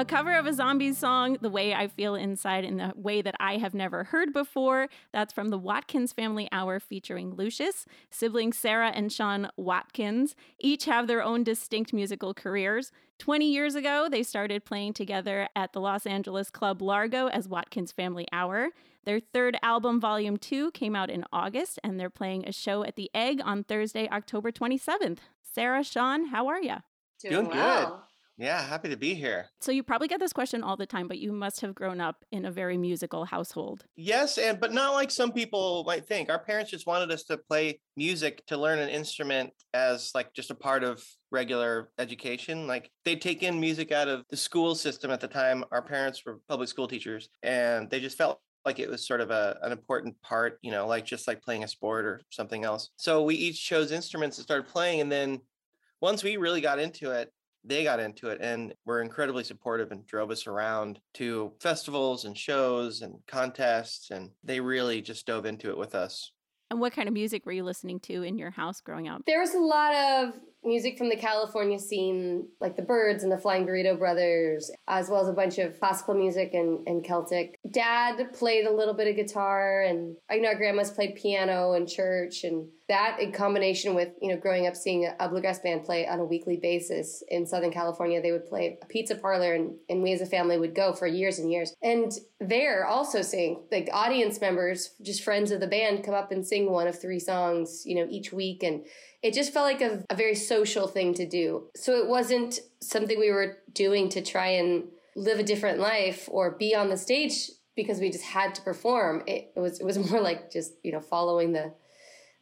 A cover of a Zombies song, The Way I Feel Inside, in the way that I have never heard before. That's from the Watkins Family Hour featuring Lucius. Siblings Sarah and Sean Watkins each have their own distinct musical careers. 20 years ago, they started playing together at the Los Angeles club Largo as Watkins Family Hour. Their third album, Volume 2, came out in August, and they're playing a show at the Egg on Thursday, October 27th. Sarah, Sean, how are you? Doing, Doing well. good. Yeah, happy to be here. So you probably get this question all the time, but you must have grown up in a very musical household. Yes, and but not like some people might think. Our parents just wanted us to play music to learn an instrument as like just a part of regular education. Like they'd take in music out of the school system at the time. Our parents were public school teachers, and they just felt like it was sort of a, an important part, you know, like just like playing a sport or something else. So we each chose instruments and started playing. And then once we really got into it, they got into it and were incredibly supportive and drove us around to festivals and shows and contests. And they really just dove into it with us. And what kind of music were you listening to in your house growing up? There was a lot of music from the California scene, like the Byrds and the Flying Burrito Brothers, as well as a bunch of classical music and, and Celtic. Dad played a little bit of guitar, and I know our grandmas played piano in church, and that in combination with you know growing up seeing a bluegrass band play on a weekly basis in Southern California, they would play a pizza parlor, and, and we as a family would go for years and years. And there also sing like audience members, just friends of the band, come up and sing one of three songs, you know, each week, and it just felt like a, a very social thing to do. So it wasn't something we were doing to try and live a different life or be on the stage because we just had to perform. It, it was it was more like just you know following the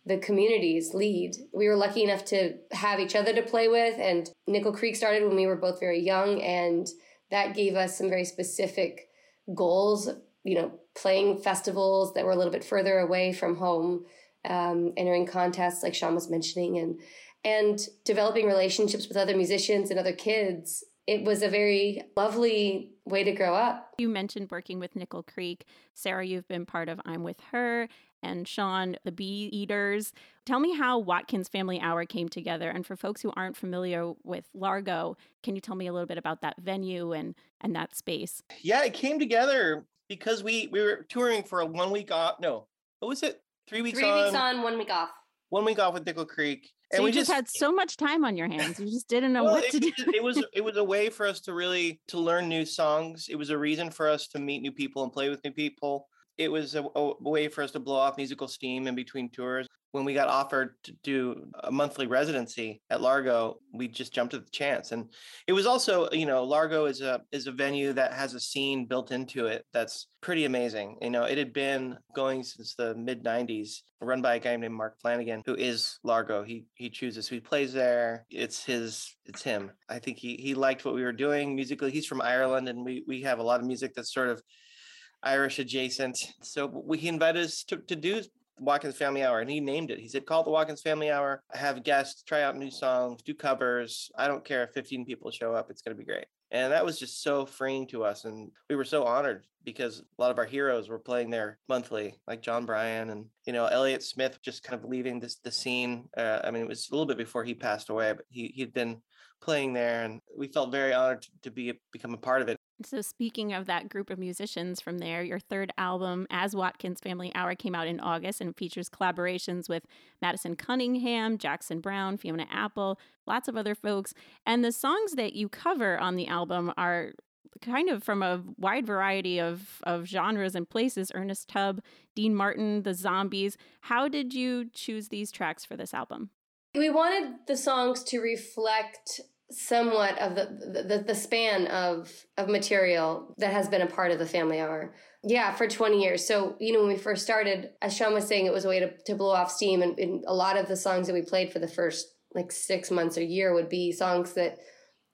the community's lead. We were lucky enough to have each other to play with, and Nickel Creek started when we were both very young, and that gave us some very specific goals. You know, playing festivals that were a little bit further away from home um, entering contests like Sean was mentioning and and developing relationships with other musicians and other kids. It was a very lovely way to grow up. You mentioned working with Nickel Creek. Sarah, you've been part of I'm with her and Sean, the Bee Eaters. Tell me how Watkins Family Hour came together. And for folks who aren't familiar with Largo, can you tell me a little bit about that venue and and that space? Yeah, it came together because we we were touring for a one week off. No, what was it? Three weeks Three on, weeks on, one week off. one week off with Nickel Creek, So you just, had so much time on your hands. You just didn't know well, what it, to do. it was it was a way for us to really to learn new songs. It was a reason for us to meet new people and play with new people. It was a, a way for us to blow off musical steam in between tours. When we got offered to do a monthly residency at Largo, we just jumped at the chance. And it was also, you know, Largo is a is a venue that has a scene built into it that's pretty amazing. You know, it had been going since the mid '90s, run by a guy named Mark Flanagan, who is Largo. He he chooses who plays there. It's his. It's him. I think he he liked what we were doing musically. He's from Ireland, and we we have a lot of music that's sort of Irish adjacent. So we he invited us to, to do Watkins Family Hour, and he named it. He said, "Call the Watkins Family Hour. Have guests, try out new songs, do covers. I don't care if 15 people show up. It's going to be great." And that was just so freeing to us, and we were so honored because a lot of our heroes were playing there monthly, like Jon Brion and you know Elliott Smith, just kind of leaving this the scene. Uh, I mean, it was a little bit before he passed away, but he he'd been playing there, and we felt very honored to, to be become a part of it. So, speaking of that group of musicians from there, your third album, As Watkins Family Hour, came out in August and features collaborations with Madison Cunningham, Jackson Browne, Fiona Apple, lots of other folks. And the songs that you cover on the album are kind of from a wide variety of, of genres and places Ernest Tubb, Dean Martin, The Zombies. How did you choose these tracks for this album? We wanted the songs to reflect somewhat of the, the the span of of material that has been a part of the family hour. Yeah for 20 years. So you know when we first started as sean was saying it was a way to, to blow off steam. And, and a lot of the songs that we played for the first like six months or year would be songs that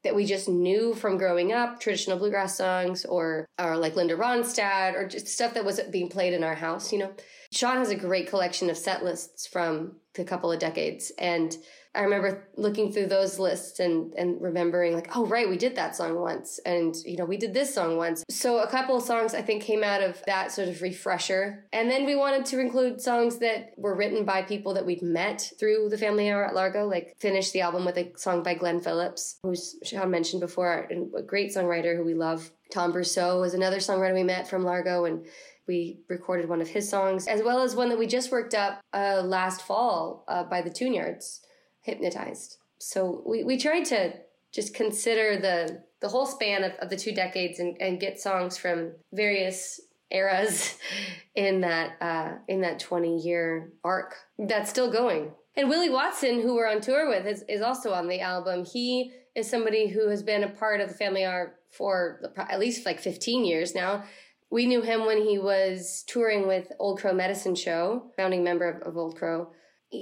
that we just knew from growing up traditional bluegrass songs or or like linda ronstadt or just stuff that was being played in our house you know? Sean has a great collection of set lists from a couple of decades. And I remember looking through those lists and and remembering like, oh right, we did that song once, and you know we did this song once. So a couple of songs I think came out of that sort of refresher, and then we wanted to include songs that were written by people that we'd met through the Family Hour at Largo. Like finish the album with a song by Glen Phillips, who's Sean mentioned before, a great songwriter who we love. Tom Brousseau was another songwriter we met from Largo, and we recorded one of his songs, as well as one that we just worked up uh, last fall uh, by the Yards hypnotized. So we, we tried to just consider the the whole span of, of the two decades and, and get songs from various eras in that uh, in that 20 year arc that's still going. And Willie Watson, who we're on tour with, is, is also on the album. He is somebody who has been a part of the family art for at least like 15 years now. We knew him when he was touring with Old Crow Medicine Show, founding member of, of Old Crow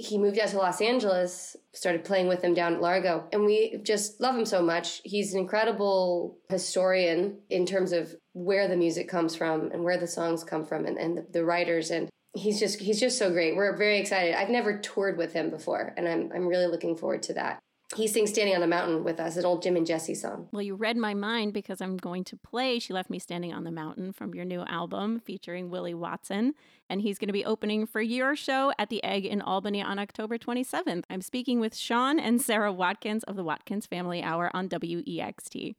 he moved out to Los Angeles, started playing with him down at Largo, and we just love him so much. He's an incredible historian in terms of where the music comes from and where the songs come from and, and the, the writers and he's just he's just so great. We're very excited. I've never toured with him before and I'm I'm really looking forward to that he sings Standing on the Mountain with us, an old Jim and Jesse song. Well, you read my mind because I'm going to play She Left Me Standing on the Mountain from your new album featuring Willie Watson. And he's going to be opening for your show at the Egg in Albany on October 27th. I'm speaking with Sean and Sarah Watkins of the Watkins Family Hour on WEXT.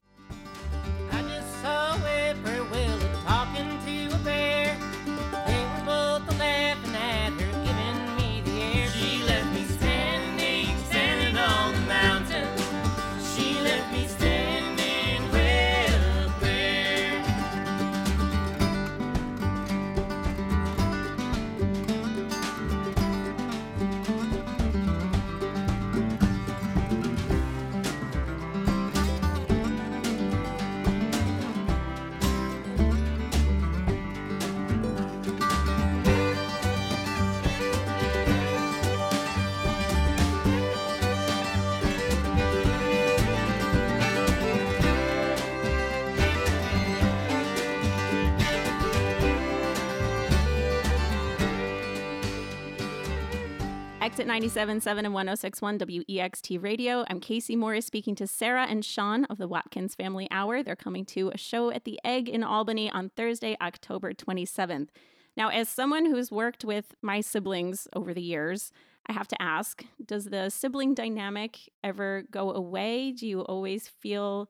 Exit 97.7 and 106.1 WEXT Radio. I'm Casey Morris speaking to Sarah and Sean of the Watkins Family Hour. They're coming to a show at the Egg in Albany on Thursday, October 27th. Now, as someone who's worked with my siblings over the years, I have to ask Does the sibling dynamic ever go away? Do you always feel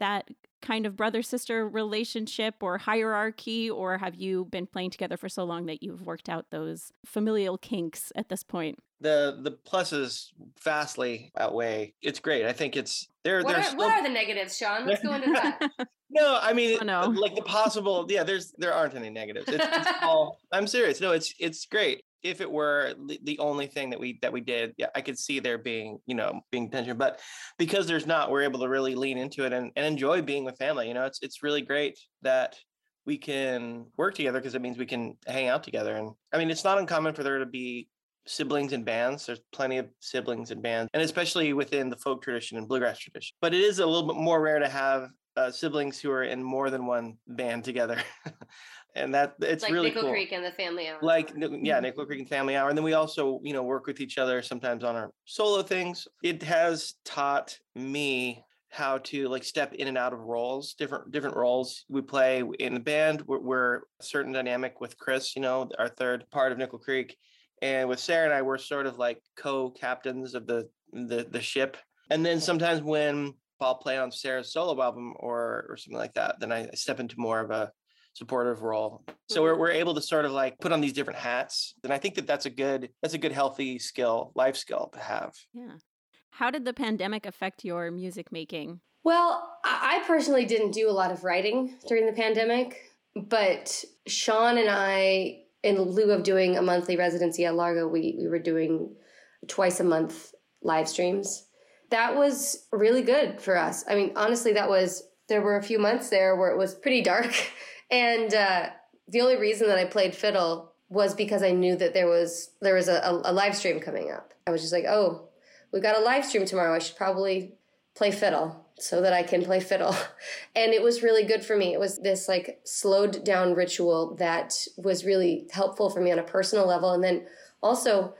that kind of brother sister relationship or hierarchy, or have you been playing together for so long that you've worked out those familial kinks at this point? The the pluses vastly outweigh. It's great. I think it's there. What, are, still... what are the negatives, Sean? Let's go into that. no, I mean, oh, no. like the possible. Yeah, there's there aren't any negatives. It's, it's all. I'm serious. No, it's it's great if it were the only thing that we that we did, yeah, I could see there being, you know, being tension. But because there's not, we're able to really lean into it and, and enjoy being with family. You know, it's it's really great that we can work together because it means we can hang out together. And I mean, it's not uncommon for there to be siblings in bands. There's plenty of siblings in bands, and especially within the folk tradition and bluegrass tradition. But it is a little bit more rare to have uh, siblings who are in more than one band together. and that it's like really Nickel cool. Creek and the Family Hour. Like yeah, mm-hmm. Nickel Creek and Family Hour, and then we also you know work with each other sometimes on our solo things. It has taught me how to like step in and out of roles, different different roles we play in the band. We're, we're a certain dynamic with Chris, you know, our third part of Nickel Creek, and with Sarah and I, we're sort of like co-captains of the the the ship. And then sometimes when I'll play on Sarah's solo album or or something like that, then I step into more of a supportive role. So we're, mm-hmm. we're able to sort of like put on these different hats. And I think that that's a good, that's a good, healthy skill, life skill to have. Yeah. How did the pandemic affect your music making? Well, I personally didn't do a lot of writing during the pandemic, but Sean and I, in lieu of doing a monthly residency at Largo, we, we were doing twice a month live streams. That was really good for us. I mean, honestly, that was, there were a few months there where it was pretty dark And uh, the only reason that I played fiddle was because I knew that there was there was a, a, a live stream coming up. I was just like, oh, we got a live stream tomorrow. I should probably play fiddle. so that I can play fiddle. And it was really good for me. It was this like slowed down ritual that was really helpful for me on a personal level. And then also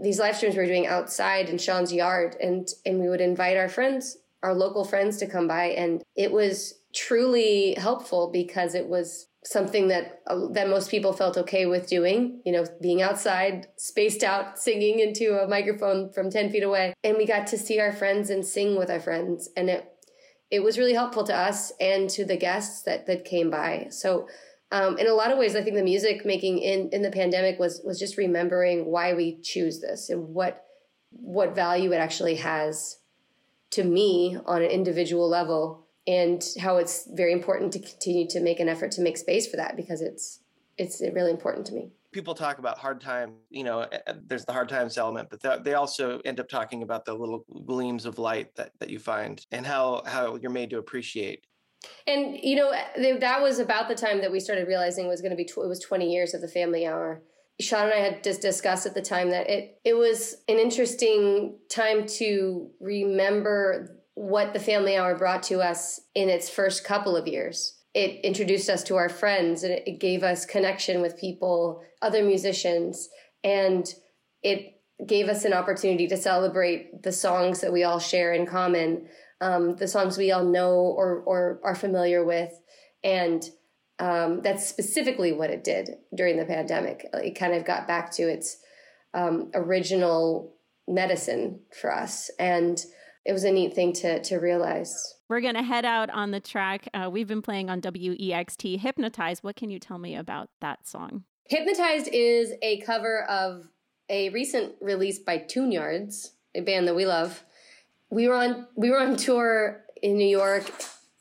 these live streams we were doing outside in Sean's yard and and we would invite our friends, our local friends to come by and it was truly helpful because it was something that uh, that most people felt okay with doing you know being outside spaced out singing into a microphone from 10 feet away. And we got to see our friends and sing with our friends. And it it was really helpful to us and to the guests that that came by. So um, in a lot of ways i think the music making in in the pandemic was was just remembering why we choose this and what what value it actually has to me on an individual level and how it's very important to continue to make an effort to make space for that because it's it's really important to me. People talk about hard time you know there's the hard times element but they also end up talking about the little gleams of light that, that you find and how how you're made to appreciate. And you know that was about the time that we started realizing it was going to be tw- it was 20 years of the family hour. Sean and I had just discussed at the time that it it was an interesting time to remember what the family hour brought to us in its first couple of years. It introduced us to our friends and it gave us connection with people, other musicians, and it gave us an opportunity to celebrate the songs that we all share in common, um, the songs we all know or, or are familiar with. And um, that's specifically what it did during the pandemic. It kind of got back to its um, original medicine for us. And it was a neat thing to to realize. We're to head out on the track. Uh, we've been playing on WEXT Hypnotized. What can you tell me about that song? Hypnotized is a cover of a recent release by Tune-Yards, a band that we love. We were on we were on tour in New York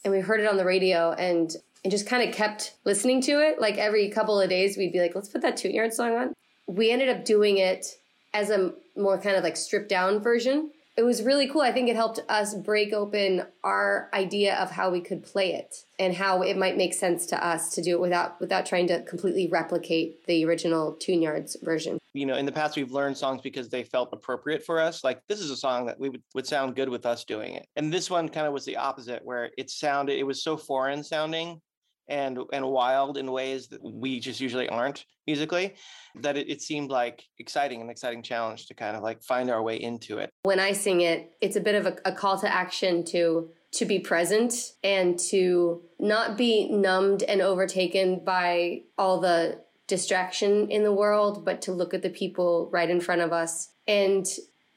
and we heard it on the radio and and just kind of kept listening to it. Like every couple of days we'd be like, let's put that Tune-Yards song on. We ended up doing it as a more kind of like stripped down version it was really cool. I think it helped us break open our idea of how we could play it and how it might make sense to us to do it without without trying to completely replicate the original Tune-Yards version. You know, in the past we've learned songs because they felt appropriate for us. Like this is a song that we would, would sound good with us doing it. And this one kind of was the opposite where it sounded it was so foreign sounding and and wild in ways that we just usually aren't musically that it, it seemed like exciting an exciting challenge to kind of like find our way into it. When i sing it it's a bit of a, a call to action to to be present and to not be numbed and overtaken by all the distraction in the world but to look at the people right in front of us and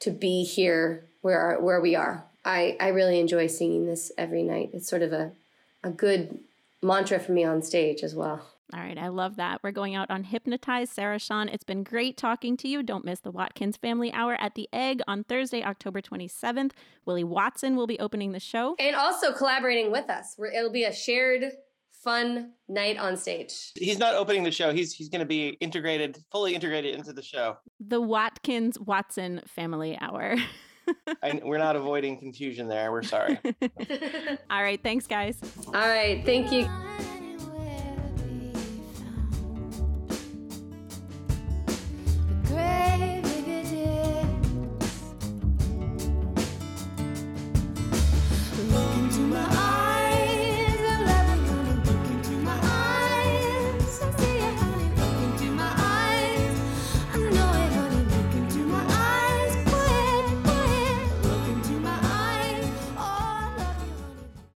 to be here where where we are. I i really enjoy singing this every night. It's sort of a a good mantra for me on stage as well. All right, I love that. We're going out on Hypnotize, Sarah Sean. It's been great talking to you. Don't miss the Watkins Family Hour at the Egg on Thursday, October 27th. Willie Watson will be opening the show. And also collaborating with us. It'll be a shared fun night on stage. He's not opening the show. He's he's going to be integrated, fully integrated into the show. The Watkins Watson Family Hour. I, we're not avoiding confusion there. We're sorry. All right. Thanks, guys. All right. Thank you.